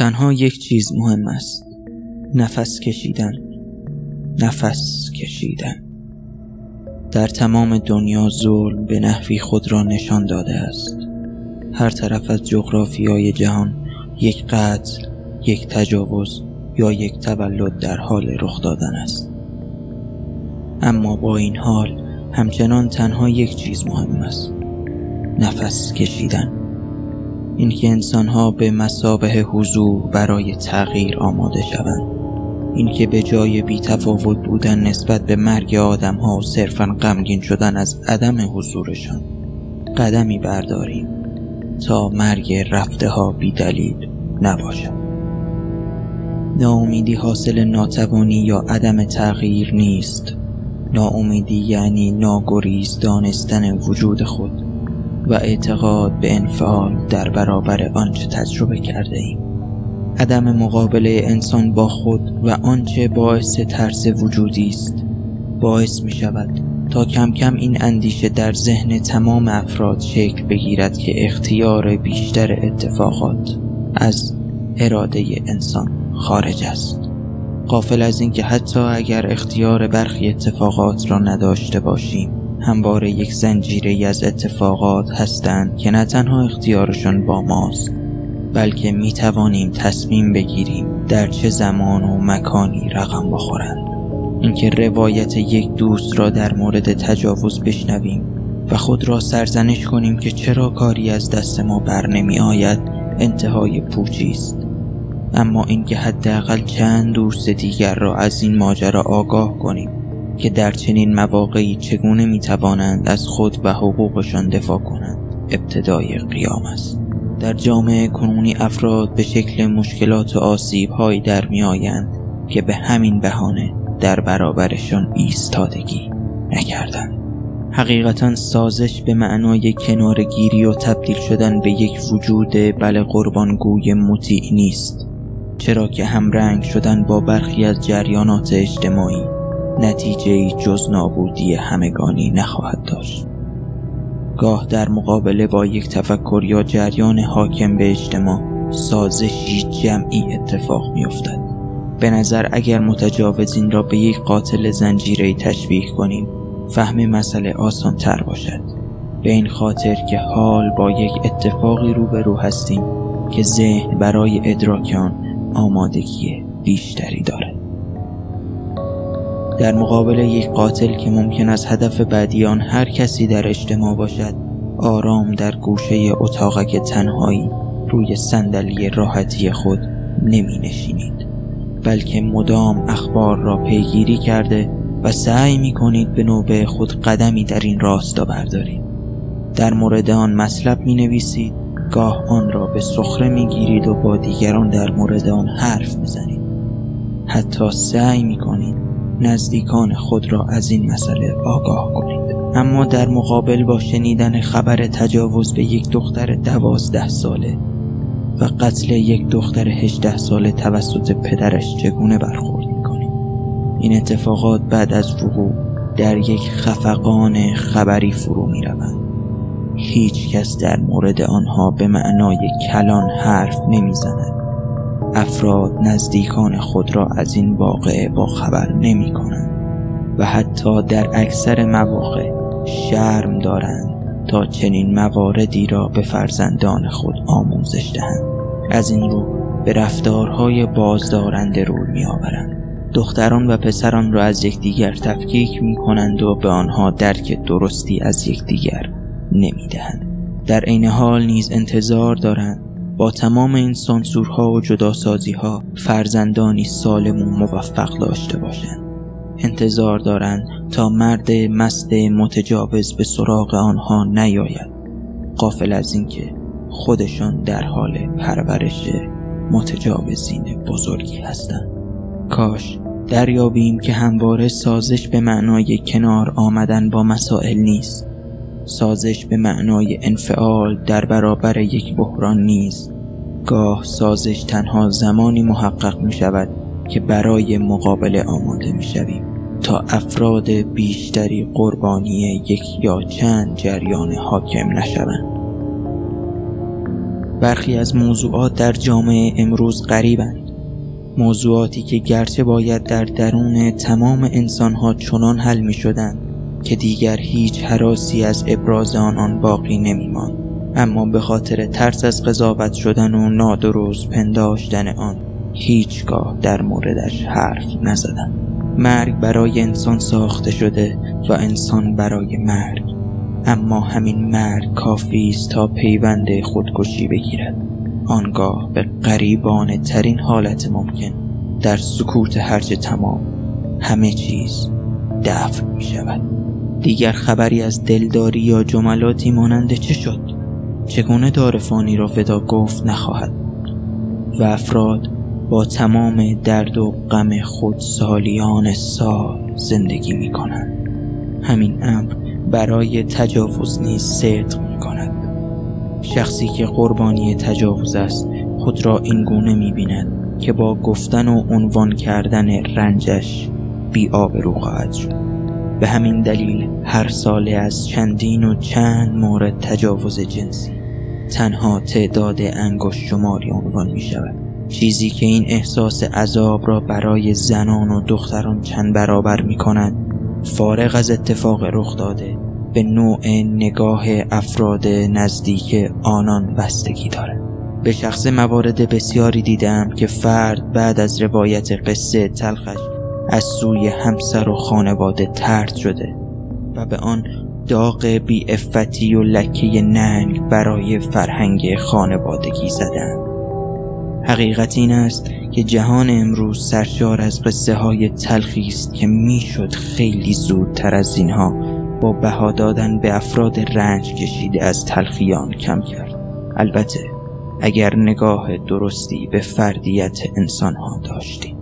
تنها یک چیز مهم است. نفس کشیدن. نفس کشیدن. در تمام دنیا ظلم به نحوی خود را نشان داده است. هر طرف از جغرافیای جهان یک قتل یک تجاوز یا یک تولد در حال رخ دادن است. اما با این حال همچنان تنها یک چیز مهم است. نفس کشیدن. اینکه انسانها به مسابه حضور برای تغییر آماده شوند. اینکه به جای بی تفاوت بودن نسبت به مرگ آدم ها و صرفا غمگین شدن از عدم حضورشان. قدمی برداریم تا مرگ رفته ها بی دلیل نباشد. ناامیدی حاصل ناتوانی یا عدم تغییر نیست. ناامیدی یعنی ناگریز دانستن وجود خود. و اعتقاد به انفعال در برابر آنچه تجربه کرده ایم. عدم مقابله انسان با خود و آنچه باعث ترس وجودی است. باعث می شود تا کم کم این اندیشه در ذهن تمام افراد شکل بگیرد که اختیار بیشتر اتفاقات از اراده انسان خارج است. قافل از اینکه حتی اگر اختیار برخی اتفاقات را نداشته باشیم همواره یک زنجیره از اتفاقات هستند که نه تنها اختیارشان با ماست بلکه می توانیم تصمیم بگیریم در چه زمان و مکانی رقم بخورند. اینکه روایت یک دوست را در مورد تجاوز بشنویم و خود را سرزنش کنیم که چرا کاری از دست ما بر نمی آید انتهای پوچی است. اما اینکه حداقل چند دوست دیگر را از این ماجرا آگاه کنیم. که در چنین مواقعی چگونه می توانند از خود و حقوقشان دفاع کنند. ابتدای قیام است. در جامعه کنونی افراد به شکل مشکلات و آسیب هایی در می آیند که به همین بهانه در برابرشان ایستادگی نکردند. حقیقتا سازش به معنای کنارگیری و تبدیل شدن به یک وجود بله قربانگوی مطیع نیست چرا که همرنگ شدن با برخی از جریانات اجتماعی نتیجه جز نابودی همگانی نخواهد داشت. گاه در مقابله با یک تفکر یا جریان حاکم به اجتماع سازشی جمعی اتفاق می افتد. به نظر اگر متجاوزین را به یک قاتل زنجیره تشبیه کنیم فهم مسئله آسان تر باشد. به این خاطر که حال با یک اتفاقی روبرو هستیم که ذهن برای ادراک آن آمادگی بیشتری دارد. در مقابل یک قاتل که ممکن است هدف بعدی آن هر کسی در اجتماع باشد آرام در گوشه اتاقک تنهایی روی صندلی راحتی خود نمی نشینید بلکه مدام اخبار را پیگیری کرده و سعی می کنید به نوبه خود قدمی در این راستا بردارید. در مورد آن مطلب می نویسید گاه آن را به سخره می گیرید و با دیگران در مورد آن حرف می زنید. حتی سعی می کنید نزدیکان خود را از این مسئله آگاه کنید. اما در مقابل با شنیدن خبر تجاوز به یک دختر دوازده ساله و قتل یک دختر هجده ساله توسط پدرش چگونه برخورد می‌کنید؟ این اتفاقات بعد از وقوع در یک خفقان خبری فرو می روند. هیچ کس در مورد آنها به معنای کلان حرف نمی‌زند. افراد نزدیکان خود را از این واقعه با خبر نمی کنند و حتی در اکثر مواقع شرم دارند تا چنین مواردی را به فرزندان خود آموزش دهند از این رو به رفتارهای بازدارنده روی می آورند دختران و پسران را از یکدیگر تفکیک می کنند و به آنها درک درستی از یکدیگر نمی دهند. در عین حال نیز انتظار دارند با تمام این سانسورها و جداسازی ها فرزندانی سالم و موفق داشته باشند. انتظار دارند تا مرد مست متجاوز به سراغ آنها نیاید. قافل از اینکه خودشان در حال پرورش متجاوزین بزرگی هستند. کاش دریابیم که همواره سازش به معنای کنار آمدن با مسائل نیست. سازش به معنای انفعال در برابر یک بحران نیست. گاه سازش تنها زمانی محقق می شود که برای مقابله آماده می شویم تا افراد بیشتری قربانی یک یا چند جریان حاکم نشوند. برخی از موضوعات در جامعه امروز غریبند. موضوعاتی که گرچه باید در درون تمام انسانها چنان حل می شدند که دیگر هیچ حراسی از ابراز آنان باقی نمیماند. اما به خاطر ترس از قضاوت شدن و نادرست پنداشتن آن هیچگاه در موردش حرف نزدن مرگ برای انسان ساخته شده و انسان برای مرگ. اما همین مرگ کافی است تا پیوند خودکشی بگیرد. آنگاه به قریبانه ترین حالت ممکن در سکوت هرچه تمام همه چیز دفع می شود دیگر خبری از دلداری یا جملاتی مانند چه شد؟ چگونه دار فانی را ودا گفت نخواهد و افراد با تمام درد و غم خود سالیان سال زندگی می کنند همین امر برای تجاوز نیز صدق می کند شخصی که قربانی تجاوز است خود را این گونه می بیند که با گفتن و عنوان کردن رنجش بی آبرو خواهد شد. به همین دلیل هر ساله از چندین و چند مورد تجاوز جنسی تنها تعداد انگشت شماری عنوان می شود. چیزی که این احساس عذاب را برای زنان و دختران چند برابر می کند فارغ از اتفاق رخ داده به نوع نگاه افراد نزدیک آنان بستگی دارد. به شخص موارد بسیاری دیدم که فرد بعد از روایت قصه تلخش از سوی همسر و خانواده ترد شده و به آن داغ بی افتی و لکه ننگ برای فرهنگ خانوادگی زدن حقیقت این است که جهان امروز سرشار از قصه های تلخی است که می‌شد خیلی زودتر از اینها با بها دادن به افراد رنج کشیده از تلخیان کم کرد. البته اگر نگاه درستی به فردیت انسان ها داشتیم.